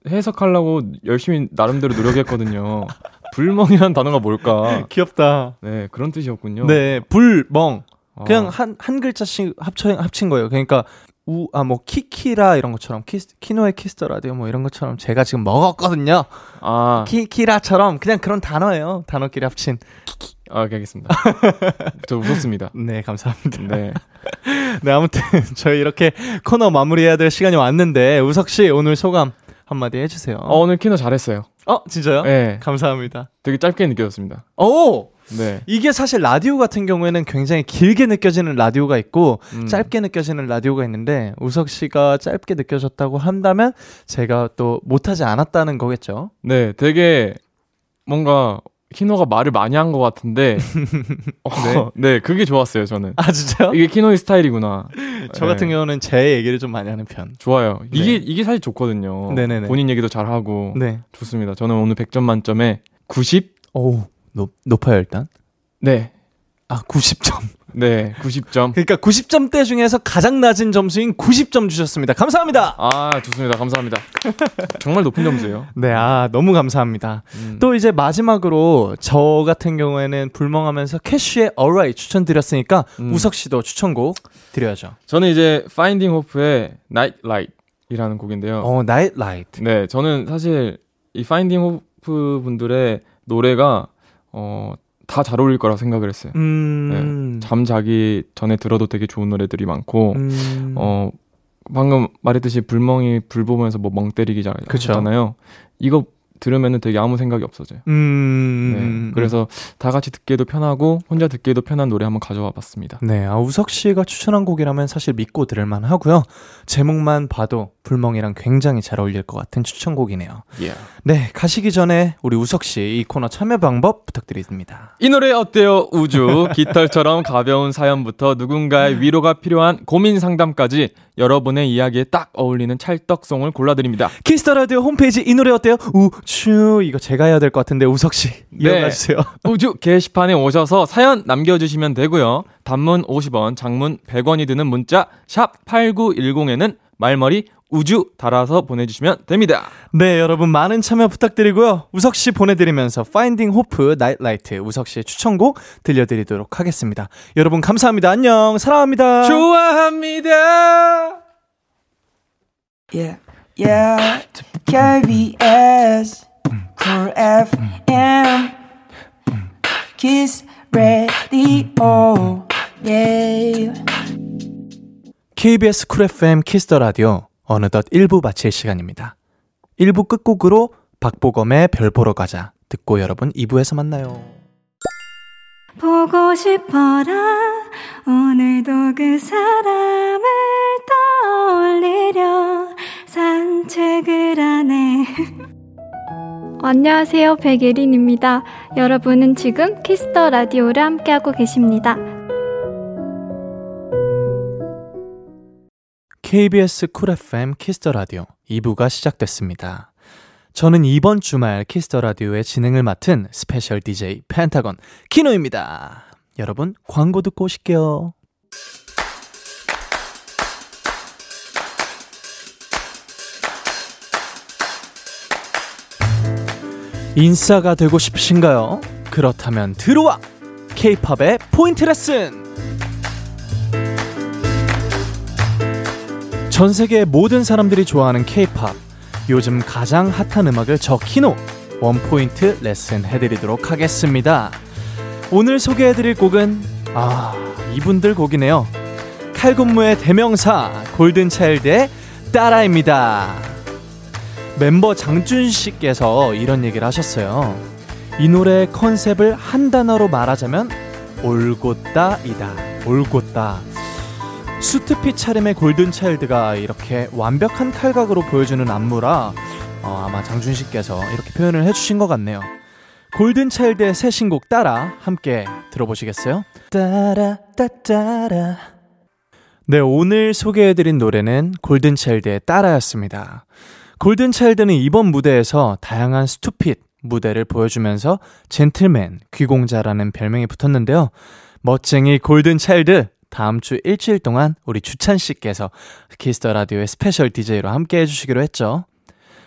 해석하려고 열심히 나름대로 노력했거든요. 불멍이라는 단어가 뭘까? 귀엽다. 네, 그런 뜻이었군요. 네, 불멍. 아, 그냥 한, 한 글자씩 합쳐, 합친 거예요. 그러니까, 우, 아, 뭐, 키키라 이런 것처럼, 키스, 키노의 Kiss the Radio 뭐 이런 것처럼 제가 지금 먹었거든요. 아, 키키라처럼 그냥 그런 단어예요. 단어끼리 합친. 아, 오케이, 알겠습니다. 저 웃었습니다. 네, 감사합니다. 네. 네, 아무튼 저희 이렇게 코너 마무리해야 될 시간이 왔는데, 우석 씨 오늘 소감 한마디 해주세요. 어, 오늘 키노 잘했어요. 어, 진짜요? 네. 감사합니다. 되게 짧게 느껴졌습니다. 오! 네. 이게 사실 라디오 같은 경우에는 굉장히 길게 느껴지는 라디오가 있고, 음. 짧게 느껴지는 라디오가 있는데 우석 씨가 짧게 느껴졌다고 한다면 제가 또 못하지 않았다는 거겠죠. 네, 되게 뭔가 키노가 말을 많이 한 것 같은데, 어, 네. 그게 좋았어요, 저는. 아 진짜요? 이게 키노의 스타일이구나. 저 같은 네. 경우는 제 얘기를 좀 많이 하는 편. 좋아요. 네. 이게, 이게 사실 좋거든요. 네네네. 본인 얘기도 잘하고. 네. 좋습니다. 저는 오늘 100점 만점에 90? 오 높 높아요 일단. 네. 아 90점. 네, 90점. 그러니까 90점대 중에서 가장 낮은 점수인 90점 주셨습니다. 감사합니다. 아, 좋습니다. 감사합니다. 정말 높은 점수예요. 네, 아 너무 감사합니다. 음. 또 이제 마지막으로 저 같은 경우에는 불멍하면서 캐쉬의 Alright 추천드렸으니까 음. 우석 씨도 추천곡 드려야죠. 저는 이제 파인딩 호프의 Night Light이라는 곡인데요. 어, Night Light. 네, 저는 사실 이 파인딩 호프 분들의 노래가 어, 다 잘 어울릴 거라고 생각을 했어요. 음. 잠 자기 전에 들어도 되게 좋은 노래들이 많고 음. 어 방금 말했듯이 불멍이 불 보면서 뭐 멍 때리기 자- 그쵸. 하잖아요. 이거 들으면은 되게 아무 생각이 없어져요. 음. 네. 그래서 다 같이 듣기에도 편하고 혼자 듣기에도 편한 노래 한번 가져와 봤습니다. 네, 아, 우석 씨가 추천한 곡이라면 사실 믿고 들을만 하고요. 제목만 봐도 불멍이랑 굉장히 잘 어울릴 것 같은 추천곡이네요. 네, 가시기 전에 우리 우석 씨 이 코너 참여 방법 부탁드립니다. 이 노래 어때요? 우주 깃털처럼 가벼운 사연부터 누군가의 위로가 필요한 고민 상담까지 여러분의 이야기에 딱 어울리는 찰떡송을 골라드립니다. Kiss the Radio 홈페이지 이 노래 어때요? 우추 이거 제가 해야 될 것 같은데 우석 씨 이어가 주세요. 우주 게시판에 오셔서 사연 남겨 주시면 되고요. 단문 50원, 장문 100원이 드는 문자 샵 8910에는 말머리 우주 달아서 보내주시면 됩니다. 네, 여러분 많은 참여 부탁드리고요. 우석 씨 보내드리면서 Finding Hope 우석 씨의 추천곡 들려드리도록 하겠습니다. 여러분 감사합니다. 안녕, 사랑합니다. 좋아합니다. Yeah, yeah. KBS, Cool FM, Kiss Radio. Yeah. KBS 쿨 FM Kiss the Radio 어느덧 1부 마칠 시간입니다. 1부 끝곡으로 박보검의 별 보러 가자 듣고 여러분 2부에서 만나요. 보고 싶어라 오늘도 그 사람을 떠올리려 안녕하세요 백예린입니다 여러분은 지금 Kiss the Radio를 함께하고 계십니다 KBS Cool FM Kiss the Radio 2부가 시작됐습니다. 저는 이번 주말 Kiss the Radio의 진행을 맡은 스페셜 DJ 펜타곤 키노입니다. 여러분 광고 듣고 오실게요. 인싸가 되고 싶으신가요? 그렇다면 들어와! K-팝의 포인트 레슨! 전 세계 모든 사람들이 좋아하는 K-팝. 요즘 가장 핫한 음악을 저 키노 원포인트 레슨 해드리도록 하겠습니다. 오늘 소개해드릴 곡은 아 이분들 곡이네요. 칼군무의 대명사 골든차일드의 따라입니다. 멤버 장준 씨께서 이런 얘기를 하셨어요. 이 노래의 컨셉을 한 단어로 말하자면 올곧다이다. 올곧다. 수트핏 차림의 골든차일드가 이렇게 완벽한 칼각으로 보여주는 안무라 어, 아마 장준 씨께서 이렇게 표현을 해주신 것 같네요. 골든차일드의 새 신곡 따라 함께 들어보시겠어요? 따라 따따라 네 오늘 소개해드린 노래는 골든차일드의 따라였습니다. 골든차일드는 이번 무대에서 다양한 스투핏 무대를 보여주면서 젠틀맨, 귀공자라는 별명이 붙었는데요. 멋쟁이 골든차일드 다음 주 일주일 동안 우리 주찬 씨께서 Kiss the Radio의 스페셜 DJ로 함께 해주시기로 했죠.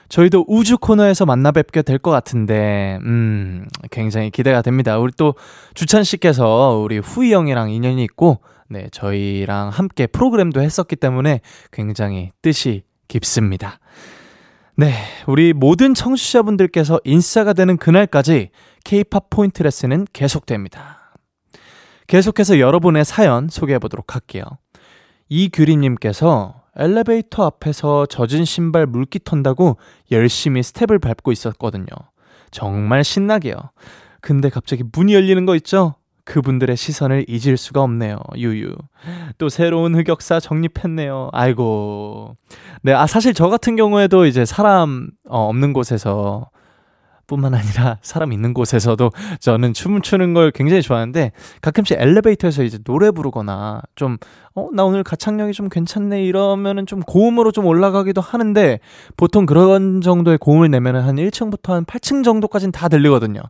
저희도 우주 코너에서 만나 뵙게 될 것 같은데, 음, 굉장히 기대가 됩니다. 우리 또 주찬 씨께서 우리 후이 형이랑 인연이 있고, 네, 저희랑 함께 프로그램도 했었기 때문에 굉장히 뜻이 깊습니다. 네, 우리 모든 청취자분들께서 인싸가 되는 그날까지 K-팝 포인트 레슨은 계속됩니다. 계속해서 여러분의 사연 소개해 보도록 할게요. 이규리님께서 엘리베이터 앞에서 젖은 신발 물기 턴다고 열심히 스텝을 밟고 있었거든요. 정말 신나게요. 근데 갑자기 문이 열리는 거 있죠? 그분들의 시선을 잊을 수가 없네요. 유유. 또 새로운 흑역사 정립했네요. 아이고. 네, 아, 사실 저 같은 경우에도 이제 사람 어, 없는 곳에서 뿐만 아니라 사람 있는 곳에서도 저는 춤을 추는 걸 굉장히 좋아하는데 가끔씩 엘리베이터에서 이제 노래 부르거나 좀, 어, 나 오늘 가창력이 좀 괜찮네 이러면은 좀 고음으로 좀 올라가기도 하는데 보통 그런 정도의 고음을 내면은 한 1층부터 한 8층 정도까지는 다 들리거든요.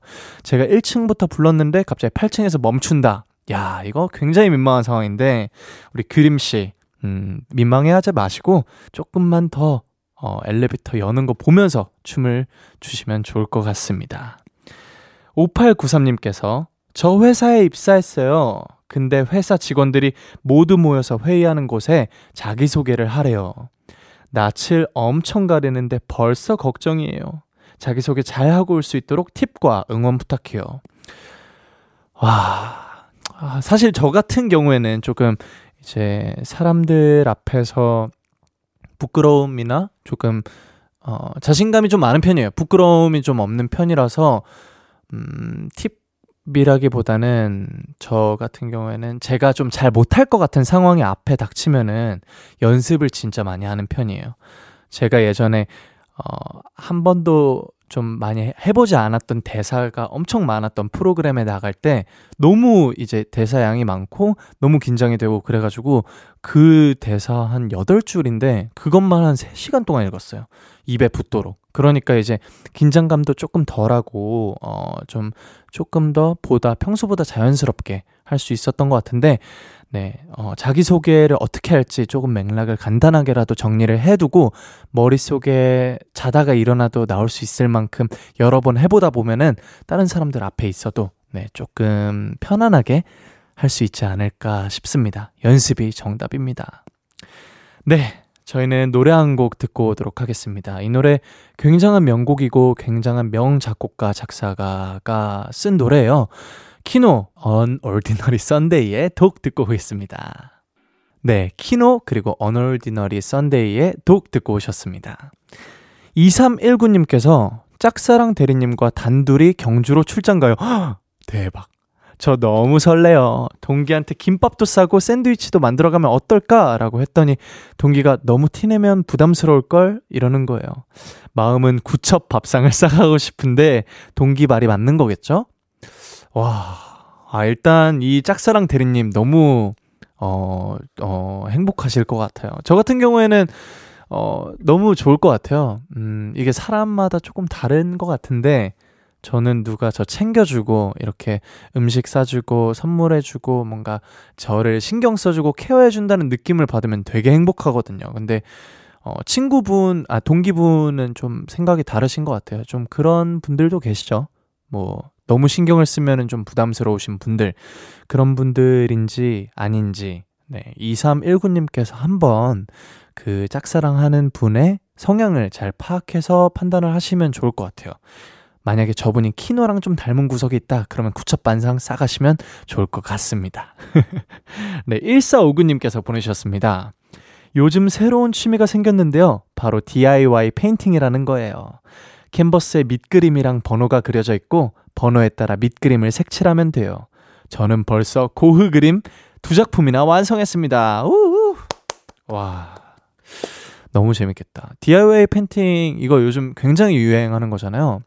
제가 1층부터 불렀는데 갑자기 8층에서 멈춘다. 야, 이거 굉장히 민망한 상황인데 우리 그림씨, 음, 민망해 하지 마시고 조금만 더 어, 엘리베이터 여는 거 보면서 춤을 추시면 좋을 것 같습니다. 5893님께서 저 회사에 입사했어요. 근데 회사 직원들이 모두 모여서 회의하는 곳에 자기소개를 하래요. 낯을 엄청 가리는데 벌써 걱정이에요. 자기소개 잘 하고 올 수 있도록 팁과 응원 부탁해요. 와, 아, 사실 저 같은 경우에는 조금 이제 사람들 앞에서 부끄러움이나 조금 어, 자신감이 좀 많은 편이에요. 부끄러움이 좀 없는 편이라서 음, 팁이라기보다는 저 같은 경우에는 제가 좀 잘 못할 것 같은 상황이 앞에 닥치면은 연습을 진짜 많이 하는 편이에요. 제가 예전에 어, 한 번도 좀 많이 해보지 않았던 대사가 엄청 많았던 프로그램에 나갈 때 너무 이제 대사 양이 많고 너무 긴장이 되고 그래가지고 그 대사 한 8줄인데 그것만 한 3시간 동안 읽었어요. 입에 붙도록. 그러니까 이제 긴장감도 조금 덜하고, 어, 좀 조금 더 보다 평소보다 자연스럽게 할 수 있었던 것 같은데, 네, 어, 자기소개를 어떻게 할지 조금 맥락을 간단하게라도 정리를 해두고 머릿속에 자다가 일어나도 나올 수 있을 만큼 여러 번 해보다 보면은 다른 사람들 앞에 있어도 네, 조금 편안하게 할 수 있지 않을까 싶습니다. 연습이 정답입니다. 네. 저희는 노래 한 곡 듣고 오도록 하겠습니다. 이 노래 굉장한 명곡이고 굉장한 명작곡가 작사가가 쓴 노래예요. 키노 Unordinary Sunday의 독 듣고 오겠습니다. 네, 키노 그리고 Unordinary Sunday의 독 듣고 오셨습니다. 2319님께서 짝사랑 대리님과 단둘이 경주로 출장 가요. 허, 대박. 저 너무 설레요. 동기한테 김밥도 싸고 샌드위치도 만들어가면 어떨까? 라고 했더니 동기가 너무 티내면 부담스러울 걸? 이러는 거예요. 마음은 구첩 밥상을 싸가고 싶은데 동기 말이 맞는 거겠죠? 와, 아, 일단 이 짝사랑 대리님 너무, 어, 어, 행복하실 것 같아요. 저 같은 경우에는, 어, 너무 좋을 것 같아요. 음, 이게 사람마다 조금 다른 것 같은데, 저는 누가 저 챙겨주고, 이렇게 음식 싸주고, 선물해주고, 뭔가 저를 신경 써주고, 케어해준다는 느낌을 받으면 되게 행복하거든요. 근데, 어, 친구분, 아, 동기분은 좀 생각이 다르신 것 같아요. 좀 그런 분들도 계시죠. 뭐, 너무 신경을 쓰면은 좀 부담스러우신 분들, 그런 분들인지 아닌지, 네, 2319님께서 한번 그 짝사랑하는 분의 성향을 잘 파악해서 판단을 하시면 좋을 것 같아요. 만약에 저분이 키노랑 좀 닮은 구석이 있다, 그러면 구첩반상 싸가시면 좋을 것 같습니다. 네, 1459님께서 보내주셨습니다. 요즘 새로운 취미가 생겼는데요. 바로 DIY 페인팅이라는 거예요. 캔버스에 밑그림이랑 번호가 그려져 있고, 번호에 따라 밑그림을 색칠하면 돼요. 저는 벌써 고흐 그림 두 작품이나 완성했습니다. 우우. 와. 너무 재밌겠다. DIY 펜팅 이거 요즘 굉장히 유행하는 거잖아요.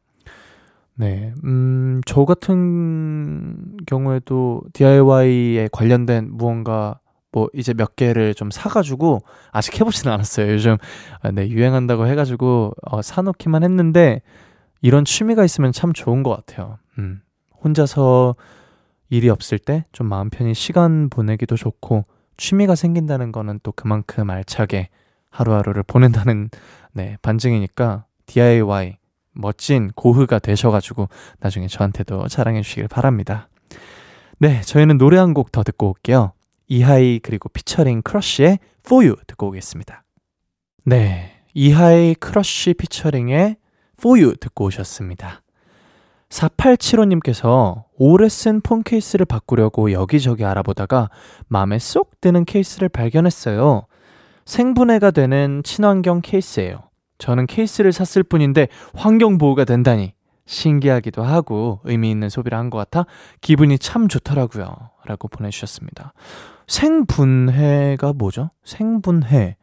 네. 음, 저 같은 경우에도 DIY에 관련된 무언가 뭐 이제 몇 개를 좀 사가지고 아직 해보지는 않았어요. 요즘 네 유행한다고 해가지고 어, 사놓기만 했는데 이런 취미가 있으면 참 좋은 것 같아요. 음, 혼자서 일이 없을 때 좀 마음 편히 시간 보내기도 좋고 취미가 생긴다는 거는 또 그만큼 알차게 하루하루를 보낸다는 네, 반증이니까 DIY 멋진 고흐가 되셔가지고 나중에 저한테도 자랑해 주시길 바랍니다. 네, 저희는 노래 한 곡 더 듣고 올게요. 이하이 그리고 피처링 크러쉬의 For You 듣고 오겠습니다. 네, 이하이 크러쉬 피처링의 For You 듣고 오셨습니다. 4875님께서 오래 쓴 폰 케이스를 바꾸려고 여기저기 알아보다가 마음에 쏙 드는 케이스를 발견했어요. 생분해가 되는 친환경 케이스예요. 저는 케이스를 샀을 뿐인데 환경 보호가 된다니 신기하기도 하고 의미 있는 소비를 한 것 같아 기분이 참 좋더라고요. 라고 보내주셨습니다. 생분해가 뭐죠? 생분해.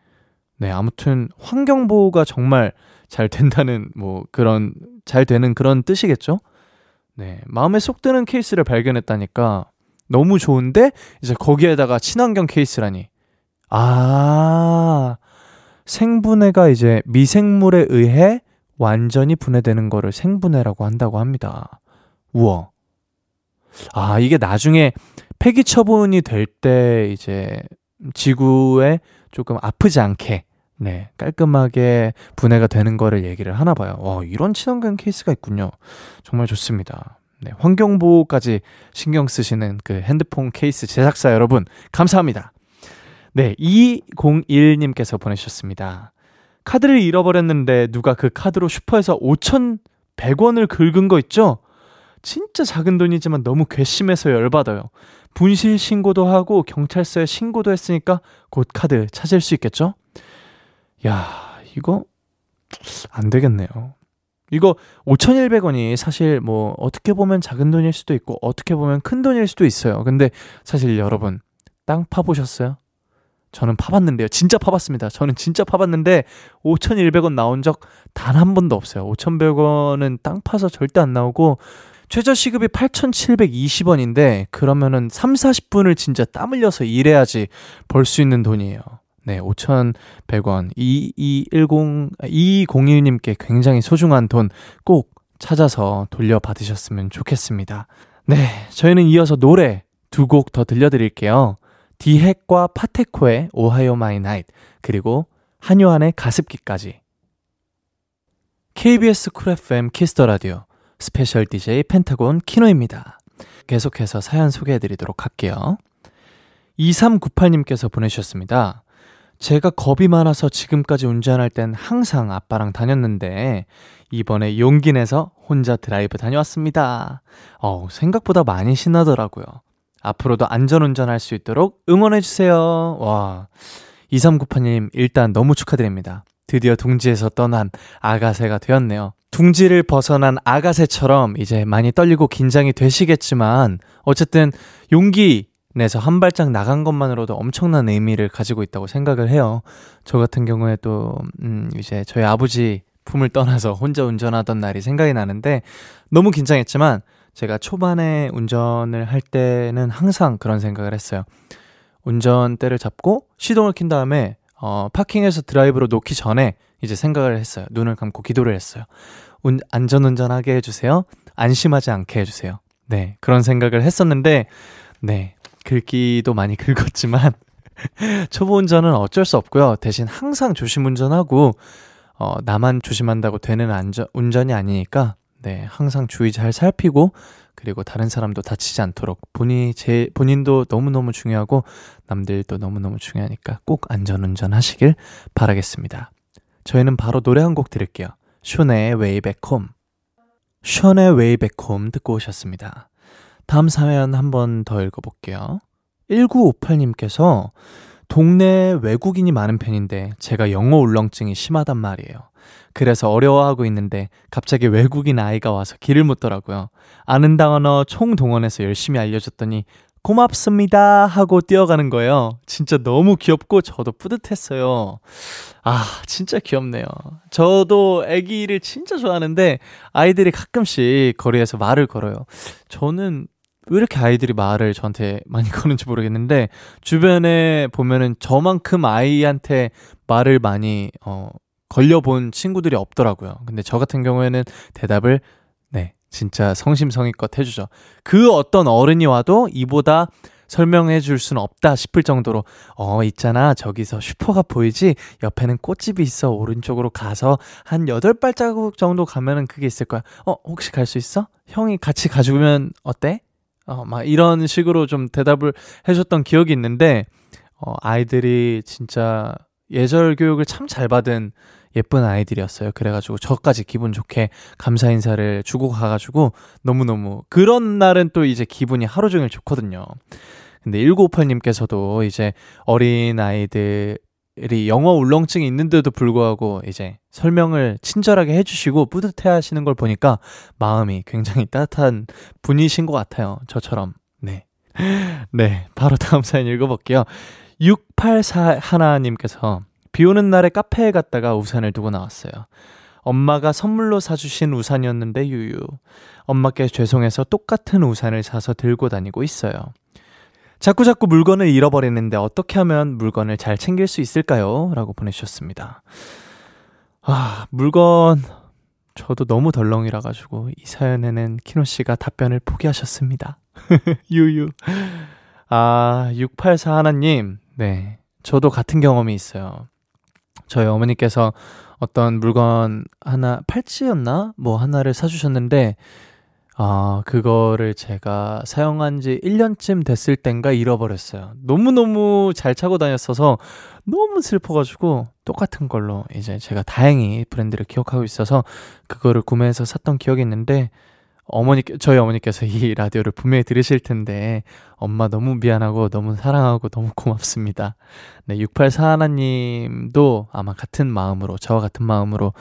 네, 아무튼 환경 보호가 정말 잘 된다는 뭐 그런 잘 되는 그런 뜻이겠죠? 네, 마음에 쏙 드는 케이스를 발견했다니까 너무 좋은데 이제 거기에다가 친환경 케이스라니. 아, 생분해가 이제 미생물에 의해 완전히 분해되는 거를 생분해라고 한다고 합니다. 우와. 아, 이게 나중에 폐기 처분이 될 때 이제 지구에 조금 아프지 않게 네, 깔끔하게 분해가 되는 거를 얘기를 하나 봐요. 와, 이런 친환경 케이스가 있군요. 정말 좋습니다. 네, 환경보호까지 신경 쓰시는 그 핸드폰 케이스 제작사 여러분, 감사합니다. 네, 201님께서 보내주셨습니다. 카드를 잃어버렸는데 누가 그 카드로 슈퍼에서 5,100원을 긁은 거 있죠? 진짜 작은 돈이지만 너무 괘씸해서 열받아요. 분실 신고도 하고 경찰서에 신고도 했으니까 곧 카드 찾을 수 있겠죠? 야, 이거 안 되겠네요. 이거 5,100원이 사실 뭐 어떻게 보면 작은 돈일 수도 있고 어떻게 보면 큰 돈일 수도 있어요. 근데 사실 여러분 땅 파보셨어요? 저는 파봤는데요. 진짜 파봤습니다. 저는 진짜 파봤는데 5,100원 나온 적 단 한 번도 없어요. 5,100원은 땅 파서 절대 안 나오고 최저 시급이 8,720원인데 그러면은 3, 40분을 진짜 땀 흘려서 일해야지 벌 수 있는 돈이에요. 네, 5,100원. 2210, 2201님께 굉장히 소중한 돈 꼭 찾아서 돌려받으셨으면 좋겠습니다. 네, 저희는 이어서 노래 두 곡 더 들려드릴게요. 디핵과 파테코의 OHAYO MY NIGHT, 그리고 한요한의 가습기까지. KBS Cool FM Kiss the Radio 스페셜 DJ 펜타곤 키노입니다. 계속해서 사연 소개해 드리도록 할게요. 2398님께서 보내주셨습니다. 제가 겁이 많아서 지금까지 운전할 땐 항상 아빠랑 다녔는데 이번에 용기 내서 혼자 드라이브 다녀왔습니다. 어, 생각보다 많이 신나더라고요. 앞으로도 안전운전 할 수 있도록 응원해주세요. 와. 2398님, 일단 너무 축하드립니다. 드디어 둥지에서 떠난 아가새가 되었네요. 둥지를 벗어난 아가새처럼 이제 많이 떨리고 긴장이 되시겠지만, 어쨌든 용기 내서 한 발짝 나간 것만으로도 엄청난 의미를 가지고 있다고 생각을 해요. 저 같은 경우에도, 음, 이제 저희 아버지 품을 떠나서 혼자 운전하던 날이 생각이 나는데, 너무 긴장했지만, 제가 초반에 운전을 할 때는 항상 그런 생각을 했어요. 운전대를 잡고 시동을 킨 다음에 어, 파킹에서 드라이브로 놓기 전에 이제 생각을 했어요. 눈을 감고 기도를 했어요. 운, 안전운전하게 해주세요. 안심하지 않게 해주세요. 네, 그런 생각을 했었는데, 네, 긁기도 많이 긁었지만, 초보 운전은 어쩔 수 없고요. 대신 항상 조심 운전하고, 어, 나만 조심한다고 되는 안전, 운전이 아니니까, 네, 항상 주의 잘 살피고 그리고 다른 사람도 다치지 않도록 본인이 제 본인도 너무너무 중요하고 남들도 너무너무 중요하니까 꼭 안전 운전 하시길 바라겠습니다. 저희는 바로 노래 한 곡 들을게요. 숀의 Way Back Home. 숀의 Way Back Home 듣고 오셨습니다. 다음 사연 한 번 더 읽어볼게요. 1958님께서 동네에 외국인이 많은 편인데 제가 영어 울렁증이 심하단 말이에요. 그래서 어려워하고 있는데 갑자기 외국인 아이가 와서 길을 묻더라고요. 아는 단어 총동원해서 열심히 알려줬더니 고맙습니다 하고 뛰어가는 거예요. 진짜 너무 귀엽고 저도 뿌듯했어요. 아, 진짜 귀엽네요. 저도 아기를 진짜 좋아하는데 아이들이 가끔씩 거리에서 말을 걸어요. 저는 왜 이렇게 아이들이 말을 저한테 많이 거는지 모르겠는데 주변에 보면은 저만큼 아이한테 말을 많이 어 걸려본 친구들이 없더라고요. 근데 저 같은 경우에는 대답을 네, 진짜 성심성의껏 해주죠. 그 어떤 어른이 와도 이보다 설명해 줄 수는 없다 싶을 정도로 어 있잖아 저기서 슈퍼가 보이지? 옆에는 꽃집이 있어. 오른쪽으로 가서 한 여덟 발자국 정도 가면은 그게 있을 거야. 어 혹시 갈 수 있어? 형이 같이 가주면 어때 어 막 이런 식으로 좀 대답을 해줬던 기억이 있는데 어 아이들이 진짜 예절 교육을 참 잘 받은 예쁜 아이들이었어요. 그래가지고 저까지 기분 좋게 감사 인사를 주고 가가지고 너무너무 그런 날은 또 이제 기분이 하루 종일 좋거든요. 근데 1958님께서도 이제 어린 아이들 이 영어 울렁증이 있는데도 불구하고 이제 설명을 친절하게 해주시고 뿌듯해 하시는 걸 보니까 마음이 굉장히 따뜻한 분이신 것 같아요. 저처럼. 네. 네. 바로 다음 사연 읽어볼게요. 684 하나님께서 비 오는 날에 카페에 갔다가 우산을 두고 나왔어요. 엄마가 선물로 사주신 우산이었는데 유유. 엄마께 죄송해서 똑같은 우산을 사서 들고 다니고 있어요. 자꾸자꾸 물건을 잃어버리는데 어떻게 하면 물건을 잘 챙길 수 있을까요? 라고 보내주셨습니다. 아, 물건, 저도 너무 덜렁이라 가지고 이 사연에는 키노 씨가 답변을 포기하셨습니다. 유유. 아, 684 하나님. 네. 저도 같은 경험이 있어요. 저희 어머니께서 어떤 물건 하나, 팔찌였나? 뭐 하나를 사주셨는데, 아, 그거를 제가 사용한 지 1년쯤 됐을 땐가 잃어버렸어요. 너무너무 잘 차고 다녔어서 너무 슬퍼가지고 똑같은 걸로 이제 제가 다행히 브랜드를 기억하고 있어서 그거를 구매해서 샀던 기억이 있는데 어머니, 저희 어머니께서 이 라디오를 분명히 들으실 텐데, 엄마 너무 미안하고 너무 사랑하고 너무 고맙습니다. 네, 684 하나님도 아마 같은 마음으로, 저와 같은 마음으로,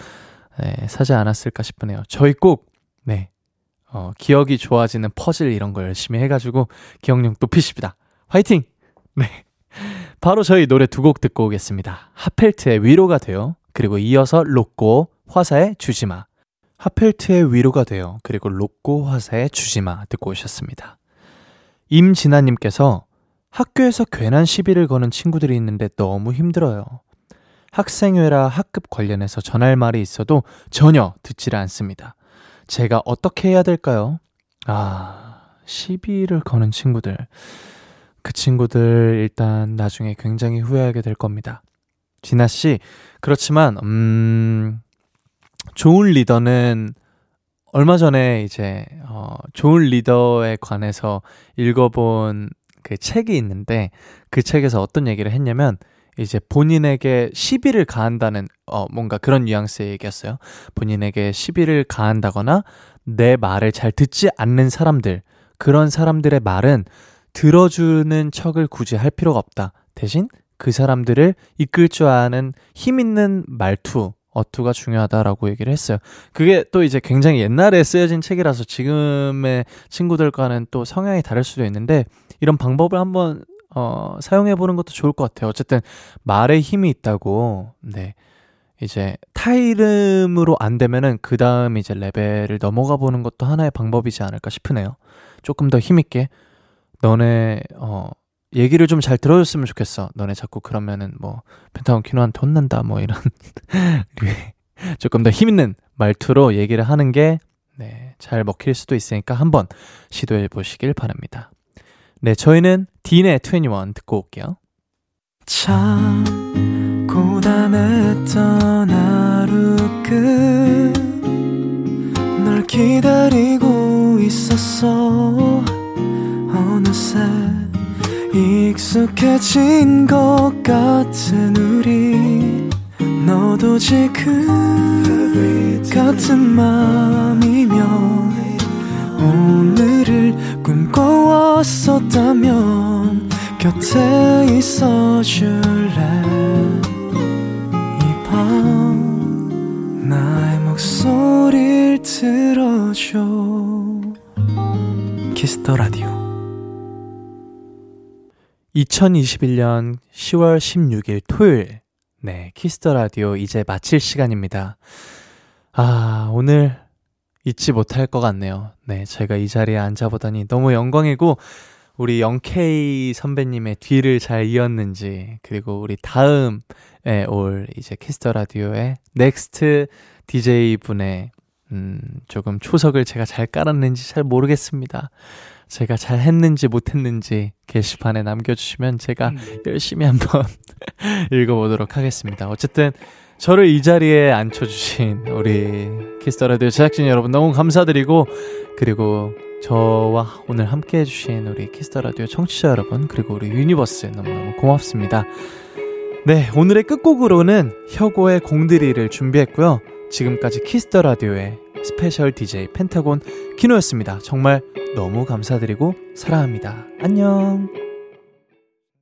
네, 사지 않았을까 싶으네요. 저희 꼭, 네, 어, 기억이 좋아지는 퍼즐 이런 거 열심히 해가지고 기억력 높이십니다. 화이팅! 네. 바로 저희 노래 두 곡 듣고 오겠습니다. 하펠트의 위로가 돼요. 그리고 이어서 로꼬, 화사의 주지마. 하펠트의 위로가 돼요. 그리고 로꼬 화사의 주지마 듣고 오셨습니다. 임진아님께서 학교에서 괜한 시비를 거는 친구들이 있는데 너무 힘들어요. 학생회라 학급 관련해서 전할 말이 있어도 전혀 듣지를 않습니다. 제가 어떻게 해야 될까요? 아, 시비를 거는 친구들. 그 친구들 일단 나중에 굉장히 후회하게 될 겁니다. 진아 씨, 그렇지만, 음, 좋은 리더는 얼마 전에 이제 어 좋은 리더에 관해서 읽어본 그 책이 있는데 그 책에서 어떤 얘기를 했냐면 이제 본인에게 시비를 가한다는 어 뭔가 그런 뉘앙스의 얘기였어요. 본인에게 시비를 가한다거나 내 말을 잘 듣지 않는 사람들 그런 사람들의 말은 들어주는 척을 굳이 할 필요가 없다. 대신 그 사람들을 이끌 줄 아는 힘 있는 말투 어투가 중요하다라고 얘기를 했어요. 그게 또 이제 굉장히 옛날에 쓰여진 책이라서 지금의 친구들과는 또 성향이 다를 수도 있는데 이런 방법을 한번 어, 사용해 보는 것도 좋을 것 같아요. 어쨌든 말에 힘이 있다고 네. 이제 타 이름으로 안 되면은 그 다음 이제 레벨을 넘어가 보는 것도 하나의 방법이지 않을까 싶으네요. 조금 더 힘있게 너네 어 얘기를 좀 잘 들어줬으면 좋겠어. 너네 자꾸 그러면은 뭐 펜타곤 키노한테 혼난다 뭐 이런 조금 더 힘있는 말투로 얘기를 하는 게 네, 잘 먹힐 수도 있으니까 한번 시도해 보시길 바랍니다. 네, 저희는 딘의 21 듣고 올게요. 참 고단했던 하루 끝널 기다리고 있었어 어느새 익숙해진 것 같은 우리 너도 지금 같은 맘이면 오늘을 꿈꿔왔었다면 곁에 있어줄래 이 밤 나의 목소리를 들어줘 Kiss the Radio 2021년 10월 16일 토요일. 네, Kiss the Radio 이제 마칠 시간입니다. 아, 오늘 잊지 못할 것 같네요. 네, 제가 이 자리에 앉아보다니 너무 영광이고, 우리 영케이 선배님의 뒤를 잘 이었는지, 그리고 우리 다음에 올 이제 Kiss the Radio의 next DJ 분의 음, 조금 초석을 제가 잘 깔았는지 잘 모르겠습니다. 제가 잘 했는지 못했는지 게시판에 남겨주시면 제가 열심히 한번 읽어보도록 하겠습니다. 어쨌든 저를 이 자리에 앉혀주신 우리 Kiss the Radio 제작진 여러분 너무 감사드리고 그리고 저와 오늘 함께 해주신 우리 Kiss the Radio 청취자 여러분 그리고 우리 유니버스 너무너무 고맙습니다. 네 오늘의 끝곡으로는 혁오의 공드리를 준비했고요. 지금까지 Kiss the Radio의 스페셜 DJ 펜타곤 키노였습니다. 정말 너무 감사드리고 사랑합니다. 안녕.